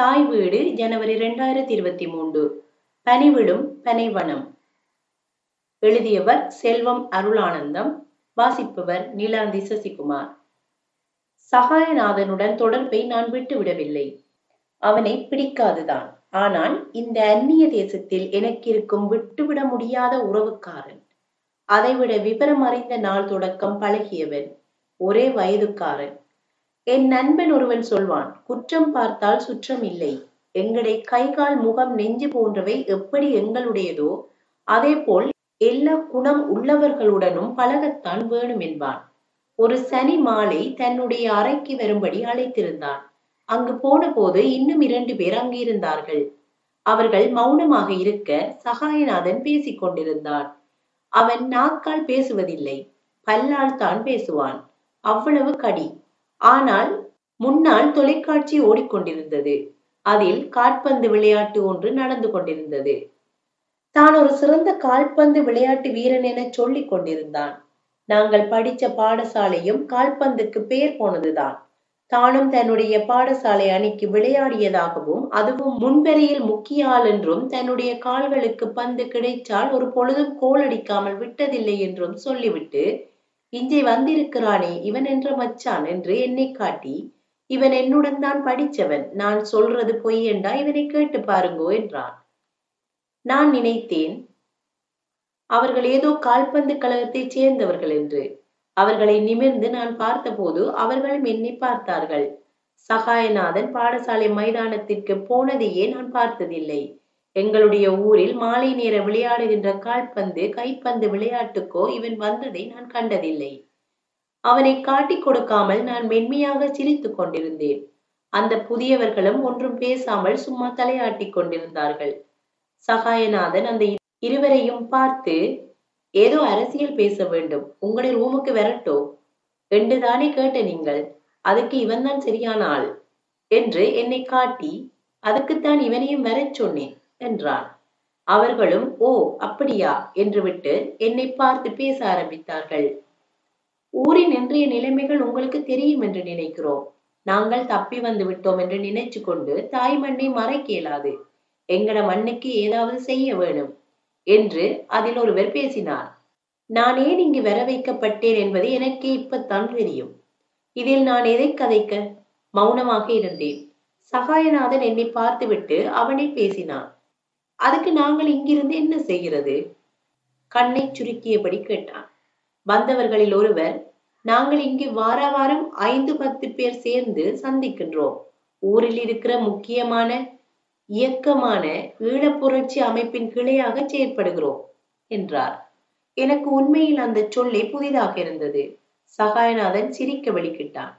தாய் வீடு ஜனவரி இரண்டாயிரத்தி இருபத்தி மூன்று. பனிவிடும் பனைவனம் எழுதியவர் செல்வம் அருளானந்தம் வாசிப்பவர் நீலாந்தி சசிகுமார். சகாயநாதனுடன் தொடர்பை நான் விட்டுவிடவில்லை. அவனை பிடிக்காதுதான். ஆனால் இந்த அந்நிய தேசத்தில் எனக்கு இருக்கும் விட்டுவிட முடியாத உறவுக்காரன். அதைவிட விவரம் அறிந்த நாள் தொடக்கம் பழகியவன். ஒரே வயதுக்காரன். என் நண்பன் ஒருவன் சொல்வான் குற்றம் பார்த்தால் சுற்றம் இல்லை. எங்களை கைகால் முகம் நெஞ்சு போன்றவை எப்படி எங்களுடையதோ அதே போல் எல்லா குணம் உள்ளவர்களுடனும் பழகத்தான் வேணும் என்பான். ஒரு சனி மாலை தன்னுடைய அறைக்கு வரும்படி அழைத்திருந்தான். அங்கு போன போது இன்னும் இரண்டு பேர் அங்கு இருந்தார்கள் அவர்கள் மௌனமாக இருக்க சகாயநாதன் பேசிக் கொண்டிருந்தான் அவன் நாக்கால் பேசுவதில்லை பல்லால் தான் பேசுவான். அவ்வளவு கடி. ஆனால் முன்னால் தொலைக்காட்சி ஓடிக்கொண்டிருந்தது. அதில் காற்பந்து விளையாட்டு ஒன்று நடந்து கொண்டிருந்தது. தான் ஒரு சிறந்த கால்பந்து விளையாட்டு வீரன் என சொல்லிக் கொண்டிருந்தான். நாங்கள் படித்த பாடசாலையும் கால்பந்துக்கு பெயர் போனதுதான். தானும் தன்னுடைய பாடசாலை அணிக்கு விளையாடியதாகவும் அதுவும் முன்பெறையில் முக்கிய ஆள் என்றும் தன்னுடைய கால்களுக்கு பந்து கிடைத்தால் ஒரு பொழுதும் கோல் அடிக்காமல் விட்டதில்லை என்றும் சொல்லிவிட்டு இங்கே வந்திருக்கிறானே இவன் என்ற மச்சான் என்று என்னை காட்டி இவன் என்னுடன் தான் படிச்சவன் நான் சொல்றது பொய் என்றா இவனை கேட்டு பாருங்கோ என்றான். நான் நினைத்தேன் அவர்கள் ஏதோ கால்பந்து கழகத்தைச் சேர்ந்தவர்கள் என்று. அவர்களை நிமிர்ந்து நான் பார்த்தபோது அவர்களும் என்னை பார்த்தார்கள். சகாயநாதன் பாடசாலை மைதானத்திற்கு போனதையே நான் பார்த்ததில்லை. எங்களுடைய ஊரில் மாலை நேர விளையாடுகின்ற கால்பந்து கைப்பந்து விளையாட்டுக்கோ இவன் வந்ததை நான் கண்டதில்லை. அவனை காட்டிக் கொடுக்காமல் நான் மென்மையாக சிரித்துக் கொண்டிருந்தேன். அந்த புதியவர்களும் ஒன்றும் பேசாமல் சும்மா தலையாட்டிக் கொண்டிருந்தார்கள். சகாயநாதன் அந்த இருவரையும் பார்த்து ஏதோ அரசியல் பேச வேண்டும். உங்களை ரூமுக்கு வரட்டோ? என்று தானே கேட்ட நீங்கள். அதுக்கு இவன்தான் சரியான ஆள் என்று என்னை காட்டி அதுக்குத்தான் இவனையும் வரச் சொன்னேன். என்றான் அவர்களும் ஓ அப்படியா என்று விட்டு என்னை பார்த்து பேச ஆரம்பித்தார்கள். ஊரின் இன்றைய நிலைமைகள் உங்களுக்கு தெரியும் என்று நினைக்கிறோம். நாங்கள் தப்பி வந்து விட்டோம் என்று நினைச்சு கொண்டு தாய் மண்ணை மறைக்க இயலாது எங்கட மண்ணுக்கு ஏதாவது செய்ய வேணும் என்று அதில் ஒருவர் பேசினார். நான் ஏன் இங்கு வர வைக்கப்பட்டேன் என்பது எனக்கே இப்பத்தான் தெரியும். இதில் நான் எதை கதைக்க? மௌனமாக இருந்தேன். சகாயநாதன் என்னை பார்த்துவிட்டு அவனை பேசினான் அதுக்கு நாங்கள் இங்கிருந்து என்ன செய்கிறது? கண்ணை சுருக்கியபடி கேட்டான். வந்தவர்களில் ஒருவர் நாங்கள் இங்கு வார வாரம் ஐந்து பத்து பேர் சேர்ந்து சந்திக்கின்றோம். ஊரில் இருக்கிற முக்கியமான இயக்கமான ஈழப்புரட்சி அமைப்பின் கிளையாக செயற்படுகிறோம் என்றார். எனக்கு உண்மையில் அந்த சொல்லை புதிதாக இருந்தது. சகாயநாதன் சிரிக்க வெளிக்கிட்டான்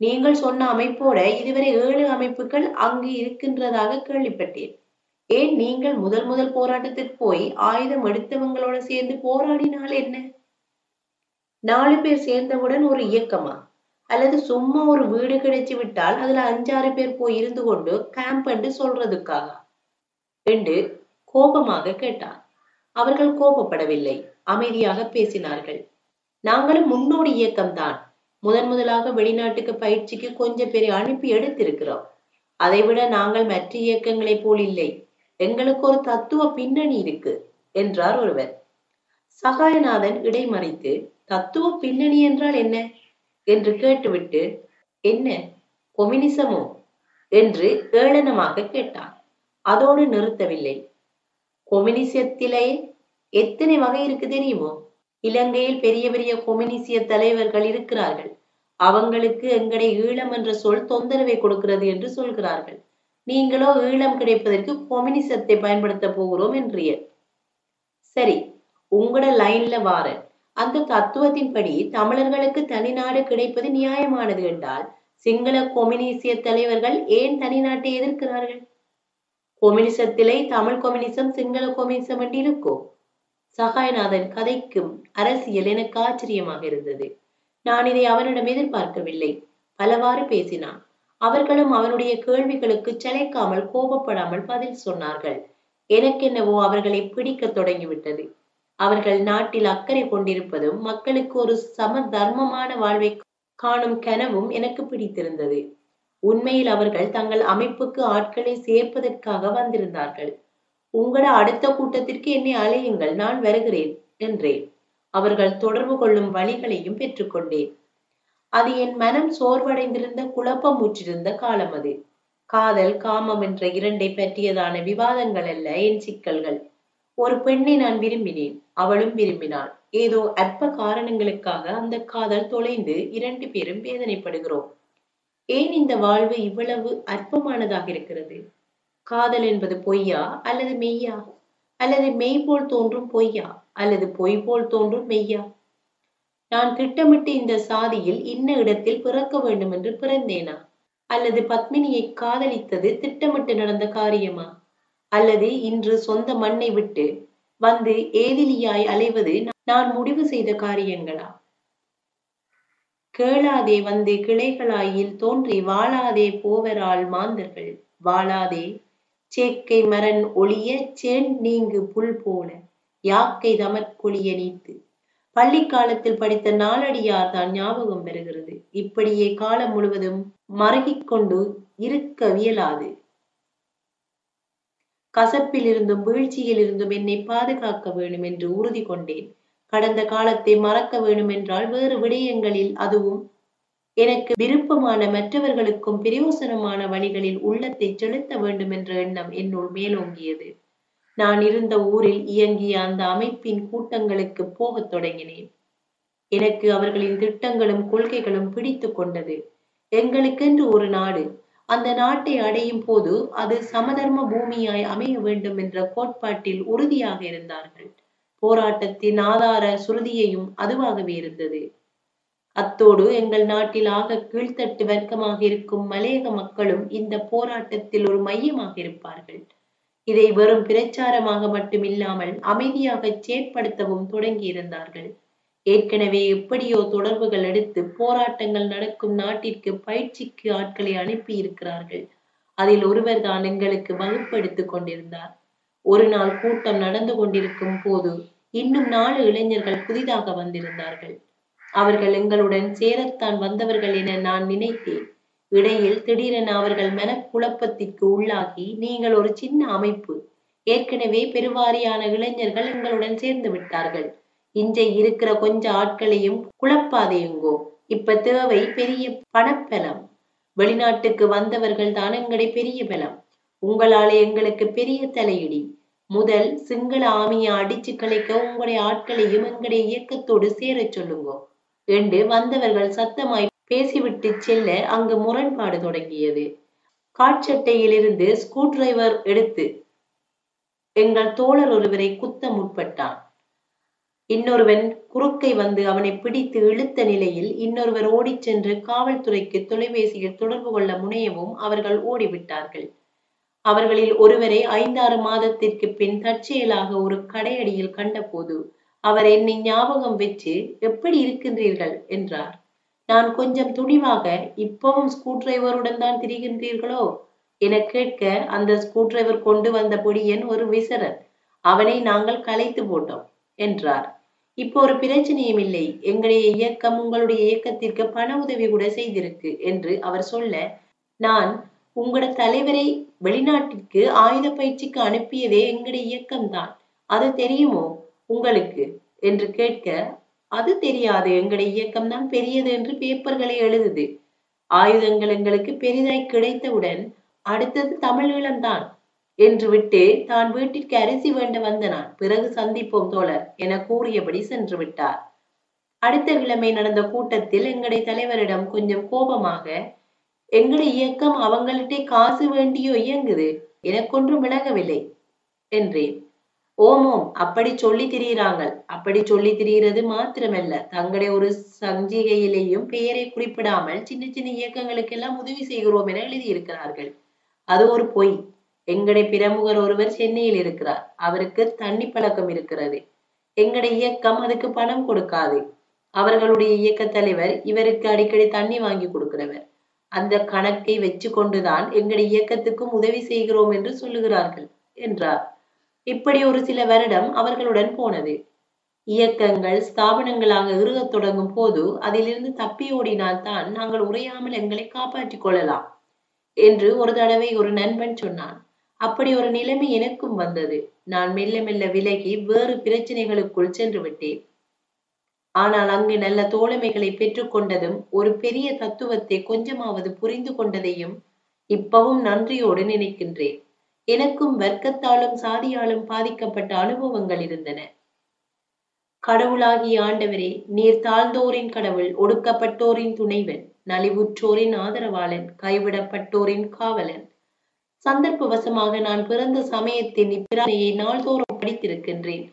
நீங்கள் சொன்ன அமைப்போட இதுவரை ஏழு அமைப்புகள் அங்கு இருக்கின்றதாக கேள்விப்பட்டேன். ஏன் நீங்கள் முதல் முதல் போராட்டத்துக்கு போய் ஆயுதம் எடுத்தவங்களோட சேர்ந்து போராடினால் என்ன? நாலு பேர் சேர்ந்தவுடன் ஒரு இயக்கமா? அல்லது சும்மா ஒரு வீடு கிடைச்சு விட்டால் அதுல அஞ்சாறு பேர் போய் இருந்து கொண்டு கேம்ப் என்று சொல்றதுக்காக? என்று கோபமாக கேட்டார். அவர்கள் கோபப்படவில்லை. அமைதியாக பேசினார்கள். நாங்களும் முன்னோடி இயக்கம்தான். முதன் முதலாக வெளிநாட்டுக்கு பயிற்சிக்கு கொஞ்சம் பேரை அனுப்பி எடுத்திருக்கிறோம். அதைவிட நாங்கள் மற்ற இயக்கங்களைப் போல் இல்லை. எங்களுக்கு ஒரு தத்துவ பின்னணி இருக்கு என்றார் ஒருவர். சகாயநாதன் இடைமறித்து தத்துவ பின்னணி என்றால் என்ன? என்று கேட்டுவிட்டு என்ன கொமினிசமோ? என்று ஏளனமாக கேட்டான். அதோடு நிறுத்தவில்லை. கொமினிசத்திலே எத்தனை வகை இருக்கு தெரியுமோ? இலங்கையில் பெரிய பெரிய கொமினிசிய தலைவர்கள் இருக்கிறார்கள். அவங்களுக்கு எங்கடை ஈழம் என்ற சொல் தொந்தரவை கொடுக்கிறது என்று சொல்கிறார்கள். நீங்களோ ஈழம் கிடைப்பதற்கு கொமினிசத்தை பயன்படுத்த போகிறோம் என்றிய சரி உங்களோட லைன்ல வாரன் அந்த தத்துவத்தின்படி தமிழர்களுக்கு தனிநாடு கிடைப்பது நியாயமானது என்றால் சிங்கள கொமினிசிய தலைவர்கள் ஏன் தனிநாட்டை எதிர்க்கிறார்கள்? கொமினிசத்திலே தமிழ் கொமினிசம் சிங்கள கொமினிசம் என்று இருக்கோ? சகாயநாதன் கதைக்கும் அரசியல் எனக்கு ஆச்சரியமாக இருந்தது. நான் இதை அவனிடம் எதிர்பார்க்கவில்லை. பலவாறு பேசினான். அவர்களும் அவனுடைய கேள்விகளுக்கு சளைக்காமல் கோபப்படாமல் பதில் சொன்னார்கள். எனக்கென்னவோ அவர்களை பிடிக்க தொடங்கிவிட்டது. அவர்கள் நாட்டில் அக்கறை கொண்டிருப்பதும் மக்களுக்கு ஒரு சம தர்மமான வாழ்வை காணும் கனவும் எனக்கு பிடித்திருந்தது. உண்மையில் அவர்கள் தங்கள் அமைப்புக்கு ஆட்களை சேர்ப்பதற்காக வந்திருந்தார்கள். உங்கள அடுத்த கூட்டத்திற்கு என்னை அழையுங்கள் நான் வருகிறேன் என்றேன். அவர்கள் தொடர்பு கொள்ளும் வழிகளையும் பெற்றுக்கொண்டேன். அது என் மனம் சோர்வடைந்திருந்த குழப்பம் முற்றிருந்த காலம் அது. காதல் காமம் என்ற இரண்டை பற்றியதான விவாதங்கள் அல்ல என் சிக்கல்கள். ஒரு பெண்ணை நான் விரும்பினேன் அவளும் விரும்பினாள். ஏதோ அற்ப காரணங்களுக்காக அந்த காதல் தொலைந்து இரண்டு பேரும் வேதனைப்படுகிறோம். ஏன் இந்த வாழ்வு இவ்வளவு அற்பமானதாக இருக்கிறது? காதல் என்பது பொய்யா அல்லது மெய்யா? அல்லது மெய் போல் தோன்றும் பொய்யா? அல்லது பொய் போல் தோன்றும் மெய்யா? நான் திட்டமிட்டு இந்த சாதியில் இன்ன இடத்தில் பிறக்க வேண்டும் என்று பிறந்தேனா? அல்லது பத்மினியை காதலித்தது திட்டமிட்டு நடந்த காரியமா? அல்லது இன்று சொந்த மண்ணை விட்டு வந்து ஏதிலியாய் அலைவது நான் முடிவு செய்த காரியங்களா? கேளாதே வந்து கிளைகளாயில் தோன்றி வாழாதே போவரால் மாந்தர்கள். வாழாதே. சேக்கை மரன் ஒளிய சேன் நீங்கு புல் போல யாக்கை தமற்கொழிய நீத்து. பள்ளி காலத்தில் படித்த நாளடியார் தான் ஞாபகம் பெறுகிறது இப்படியே காலம் முழுவதும் மருகிக் கொண்டு இருக்க கசப்பில் இருந்தும் வீழ்ச்சியில் இருந்தும் என்னை பாதுகாக்க வேண்டும் என்று உறுதி கொண்டேன். கடந்த காலத்தை மறக்க வேண்டும் என்றால் வேறு விடயங்களில் அதுவும் எனக்கு விருப்பமான மற்றவர்களுக்கும் பிரயோசனமான வழிகளில் உள்ளத்தை செலுத்த வேண்டும் என்ற எண்ணம் என்னுள் மேலோங்கியது. நான் இருந்த ஊரில் இயங்கிய அந்த அமைப்பின் கூட்டங்களுக்கு போகத் தொடங்கினேன். எனக்கு அவர்களின் திட்டங்களும் கொள்கைகளும் பிடித்து கொண்டது. எங்களுக்கென்று ஒரு நாடு அந்த நாட்டை அடையும் போது அது சமதர்ம பூமியாய் அமைய வேண்டும் என்ற கோட்பாட்டில் உறுதியாக இருந்தார்கள். போராட்டத்தின் ஆதார சுருதியையும் அதுவாகவே இருந்தது. அத்தோடு எங்கள் நாட்டில் ஆக கீழ்த்தட்டு வர்க்கமாக இருக்கும் மலையக மக்களும் இந்த போராட்டத்தில் ஒரு மையமாக இருப்பார்கள். இதை வெறும் பிரச்சாரமாக மட்டுமில்லாமல் அமைதியாக செயற்படுத்தவும் தொடங்கி இருந்தார்கள் ஏற்கனவே எப்படியோ தொடர்புகள் எடுத்து போராட்டங்கள் நடக்கும் நாட்டிற்கு பயிற்சிக்கு ஆட்களை அனுப்பி இருக்கிறார்கள் அதில் ஒருவர் தான் எங்களுக்கு வகுப்படுத்திக் கொண்டிருந்தார். ஒரு நாள் கூட்டம் நடந்து கொண்டிருக்கும் போது இன்னும் நாலு இளைஞர்கள் புதிதாக வந்திருந்தார்கள். அவர்கள் எங்களுடன் சேரத்தான் வந்தவர்கள் என நான் நினைத்தேன். இடையில் திடீரென அவர்கள் மனக்குழப்பத்திற்கு உள்ளாகி நீங்கள் ஒரு சின்ன அமைப்பு. ஏற்கனவே பெருவாரியான இளைஞர்கள் எங்களுடன் சேர்ந்து விட்டார்கள். இன்றை இருக்கிற கொஞ்ச ஆட்களையும் குழப்பாதையுங்கோ இப்ப தேவை பெரிய பணப்பலம். வெளிநாட்டுக்கு வந்தவர்கள் தான் எங்களை பெரிய பலம். உங்களாலே எங்களுக்கு பெரிய தலையிடி. முதல் சிங்கள ஆமிய அடிச்சு கலைக்க உங்களுடைய ஆட்களையும் எங்களுடைய இயக்கத்தோடு சேரச் சொல்லுங்க. என்று வந்தவர்கள் சத்தமாய் பேசிவிட்டு செல்ல அங்கு முரண்பாடு தொடங்கியது. காட்சட்டையிலிருந்து ஸ்க்ரூ டிரைவர் எடுத்து எங்கள் தோழர் ஒருவரை குத்த முற்பட்டான். இன்னொருவன் குறுக்கை வந்து அவனை பிடித்து இழுத்த நிலையில் இன்னொருவர் ஓடிச் சென்று காவல்துறைக்கு தொலைபேசியில் தொடர்பு கொள்ள முனையவும் அவர்கள் ஓடிவிட்டார்கள். அவர்களில் ஒருவரை ஐந்தாறு மாதத்திற்கு பின் தற்செயலாக ஒரு கடையடியில் கண்டபோது அவர் என்னை ஞாபகம் வச்சு எப்படி இருக்கின்றீர்கள்? என்றார். நான் கொஞ்சம் துணிவாக இப்பவும் ஸ்க்ரூ டிரைவருடன் தான் திரிகின்றீர்களோ? என கேட்க அந்த ஸ்க்ரூ டிரைவர் கொண்டு வந்த பொடியன் ஒரு விசரன். அவனை நாங்கள் கலைத்து போட்டோம் என்றார். இப்போ ஒரு பிரச்சனையும் இல்லை. எங்களுடைய இயக்கம் உங்களுடைய இயக்கத்திற்கு பண உதவி கூட செய்திருக்கு என்று அவர் சொல்ல நான் உங்களோட தலைவரை வெளிநாட்டிற்கு ஆயுத பயிற்சிக்கு அனுப்பியதே எங்களுடைய இயக்கம்தான். அது தெரியுமோ உங்களுக்கு? என்று கேட்க அது தெரியாது எங்களுடைய இயக்கம் தான் பெரியது என்று பேப்பர்களை எழுதுது. ஆயுதங்கள் எங்களுக்கு பெரிதாய் கிடைத்தவுடன் அடுத்தது தமிழீழம்தான் என்று விட்டு தான் வீட்டிற்கு அரிசி வேண்ட வந்தனான் பிறகு சந்திப்போம் தோழர் என கூறியபடி சென்று விட்டார். அடுத்த கிழமை நடந்த கூட்டத்தில் எங்களுடைய தலைவரிடம் கொஞ்சம் கோபமாக எங்களை இயக்கம் அவங்கள்ட்டே காசு வேண்டியோ இயங்குது? எனக்கொன்றும் விளங்கவில்லை என்றேன். ஓமோம் அப்படி சொல்லி திரியிறாங்க அப்படி சொல்லி திரிகிறது மாத்திரமல்ல. தங்களுடைய ஒரு சஞ்சிகையிலேயும் பெயரை குறிப்பிடாமல் சின்ன சின்ன இயக்கங்களுக்கு எல்லாம் உதவி செய்கிறோம் என எழுதியிருக்கிறார்கள். அது ஒரு பொய். எங்களுடைய பிரமுகர் ஒருவர் சென்னையில் இருக்கிறார். அவருக்கு தண்ணி பழக்கம் இருக்கிறது. எங்களுடைய இயக்கம் அதுக்கு பணம் கொடுக்காது. அவர்களுடைய இயக்க தலைவர் இவருக்கு அடிக்கடி தண்ணி வாங்கி கொடுக்கிறவர். அந்த கணக்கை வச்சு கொண்டுதான் எங்களுடைய இயக்கத்துக்கும் உதவி செய்கிறோம் என்று சொல்லுகிறார்கள் என்றார். இப்படி ஒரு சில வருடம் அவர்களுடன் போனது. இயக்கங்கள் ஸ்தாபனங்களாக இறுகத் தொடங்கும் போது அதிலிருந்து தப்பி ஓடினால்தான் நாங்கள் உரையாமல் எங்களை காப்பாற்றிக் கொள்ளலாம் என்று ஒரு தடவை ஒரு நண்பன் சொன்னான். அப்படி ஒரு நிலைமை எனக்கும் வந்தது. நான் மெல்ல மெல்ல விலகி வேறு பிரச்சனைகளுக்குள் சென்று விட்டேன் ஆனால் அங்கு நல்ல தோழமைகளை பெற்றுக்கொண்டதும் ஒரு பெரிய தத்துவத்தை கொஞ்சமாவது புரிந்து கொண்டதையும் இப்பவும் நன்றியோடு நினைக்கின்றேன். எனக்கும் வர்க்கத்தாலும் சாதியாலும் பாதிக்கப்பட்ட அனுபவங்கள் இருந்தன. கடவுளாகிய ஆண்டவரே நீர் தாழ்ந்தோரின் கடவுள் ஒடுக்கப்பட்டோரின் துணைவன் நலிவுற்றோரின் ஆதரவாளன் கைவிடப்பட்டோரின் காவலன். சந்தர்ப்பவசமாக நான் பிறந்த சமயத்தின் இப்பிராணையை நாள்தோறும் படித்திருக்கின்றேன்.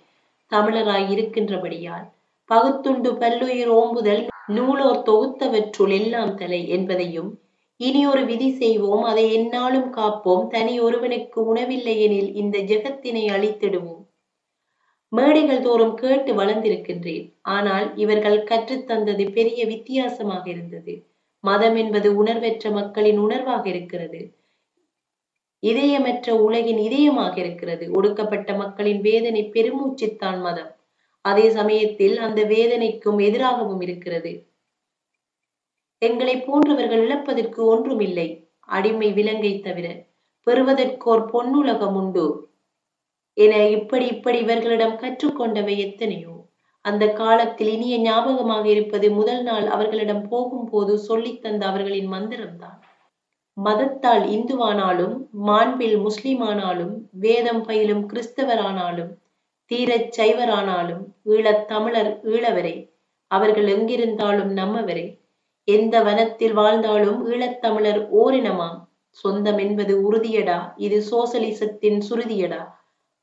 தமிழராய் இருக்கின்றபடியால் பகுத்துண்டு பல்லுயிர் ஓம்புதல் நூலோர் தொகுத்தவற்றுள் எல்லாம் தலை என்பதையும் இனி ஒரு விதி செய்வோம் அதை எந்நாளும் காப்போம். தனி ஒருவனுக்கு உணவில்லை எனில் இந்த ஜெகத்தினை அழித்திடுவோம். மேடைகள் தோறும் கேட்டு வளர்ந்திருக்கின்றேன். ஆனால் இவர்கள் கற்றுத்தந்தது பெரிய வித்தியாசமாக இருந்தது. மதம் என்பது உணர்வற்ற மக்களின் உணர்வாக இருக்கிறது. இதயமற்ற உலகின் இதயமாக இருக்கிறது. ஒடுக்கப்பட்ட மக்களின் வேதனை பெருமூச்சுத்தான் மதம். அதே சமயத்தில் அந்த வேதனைக்கும் எதிராகவும் இருக்கிறது. எங்களை போன்றவர்கள் இழப்பதற்கு ஒன்றுமில்லை. அடிமை விலங்கை தவிர பெறுவதற்கோர் பொன்னுலகம் உண்டு. என இப்படி இப்படி இவர்களிடம் கற்றுக்கொண்டவை எத்தனையோ. அந்த காலத்தில் இனிய ஞாபகமாக இருப்பது முதல் நாள் அவர்களிடம் போகும்போது சொல்லித் தந்த அவர்களின் மந்திரம்தான். மதத்தால் இந்துவானாலும் மாண்பில் முஸ்லிமானாலும் வேதம் பயிலும் கிறிஸ்தவரானாலும் தீரச் சைவரானாலும் ஈழத் தமிழர் ஈழவரை அவர்கள் எங்கிருந்தாலும் நம்மவரே எந்த வனத்தில் வாழ்ந்தாலும் ஈழத்தமிழர் ஓரினமாம். சொந்தம் என்பது உறுதியடா? இது சோசலிசத்தின் சுருதியடா?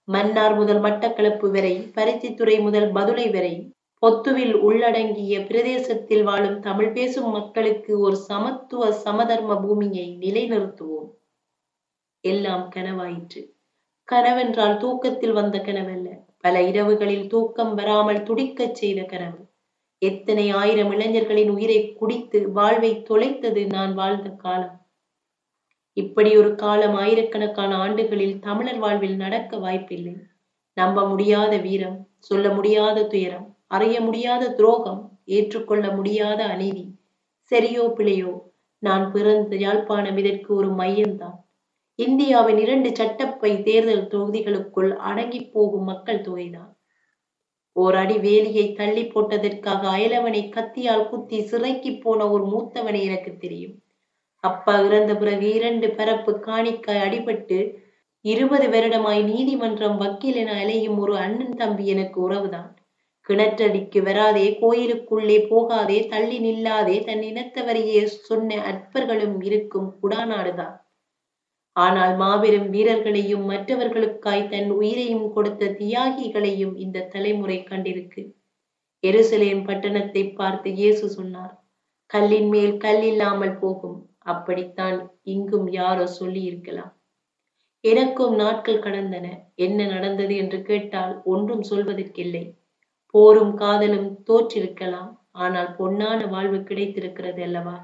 மன்னார் முதல் மட்டக்களப்பு வரை பருத்தித்துறை முதல் பதுளை வரை பொத்துவில் உள்ளடங்கிய பிரதேசத்தில் வாழும் தமிழ் பேசும் மக்களுக்கு ஒரு சமத்துவ சமதர்ம பூமியை நிலைநிறுத்துவோம். எல்லாம் கனவாயிற்று. கனவென்றால் தூக்கத்தில் வந்த கனவல்ல. பல இரவுகளில் தூக்கம் வராமல் துடிக்கச் செய்த கனவு. எத்தனை ஆயிரம் இளைஞர்களின் உயிரை குடித்து வாழ்வை தொலைத்தது நான் வாழ்ந்த காலம். இப்படி ஒரு காலம் ஆயிரக்கணக்கான ஆண்டுகளில் தமிழர் வாழ்வில் நடக்க வாய்ப்பில்லை. நம்ப முடியாத வீரம் சொல்ல முடியாத துயரம் அறிய முடியாத துரோகம் ஏற்றுக்கொள்ள முடியாத அநீதி. சரியோ பிழையோ நான் பிறந்த யாழ்ப்பாணம் இதற்கு ஒரு மையம்தான். இந்தியாவின் இரண்டு சட்டப்பை தேர்தல் தொகுதிகளுக்குள் அடங்கி போகும் மக்கள் தொகைதான். ஓர் அடி வேலியை தள்ளி போட்டதற்காக அயலவனை கத்தியால் குத்தி சிறைக்கு போன ஒரு மூத்தவனை எனக்கு தெரியும். அப்பா இறந்த பிறகு இரண்டு பரப்பு காணிக்காய் அடிபட்டு இருபது வருடமாய் நீதிமன்றம் வக்கீல் என அலையும் ஒரு அண்ணன் தம்பி எனக்கு உறவுதான். கிணற்றடிக்கு வராதே கோயிலுக்குள்ளே போகாதே தள்ளி நில்லாதே தன் இனத்தவரையே சொன்ன அற்பர்களும் இருக்கும் குடாநாடுதான். ஆனால் மாபெரும் வீரர்களையும் மற்றவர்களுக்காய் தன் உயிரையும் கொடுத்த தியாகிகளையும் இந்த தலைமுறை கண்டிருக்கு. எருசலேம் பட்டணத்தை பார்த்து இயேசு சொன்னார் கல்லின் மேல் கல் இல்லாமல் போகும். அப்படித்தான் இங்கும் யாரோ சொல்லி இருக்கலாம் எனக்கும் நாட்கள் கடந்தன. என்ன நடந்தது என்று கேட்டால் ஒன்றும் சொல்வதற்கில்லை. போரும் காதலும் தோற்றிருக்கலாம். ஆனால் பொன்னான வாழ்வு கிடைத்திருக்கிறது அல்லவா?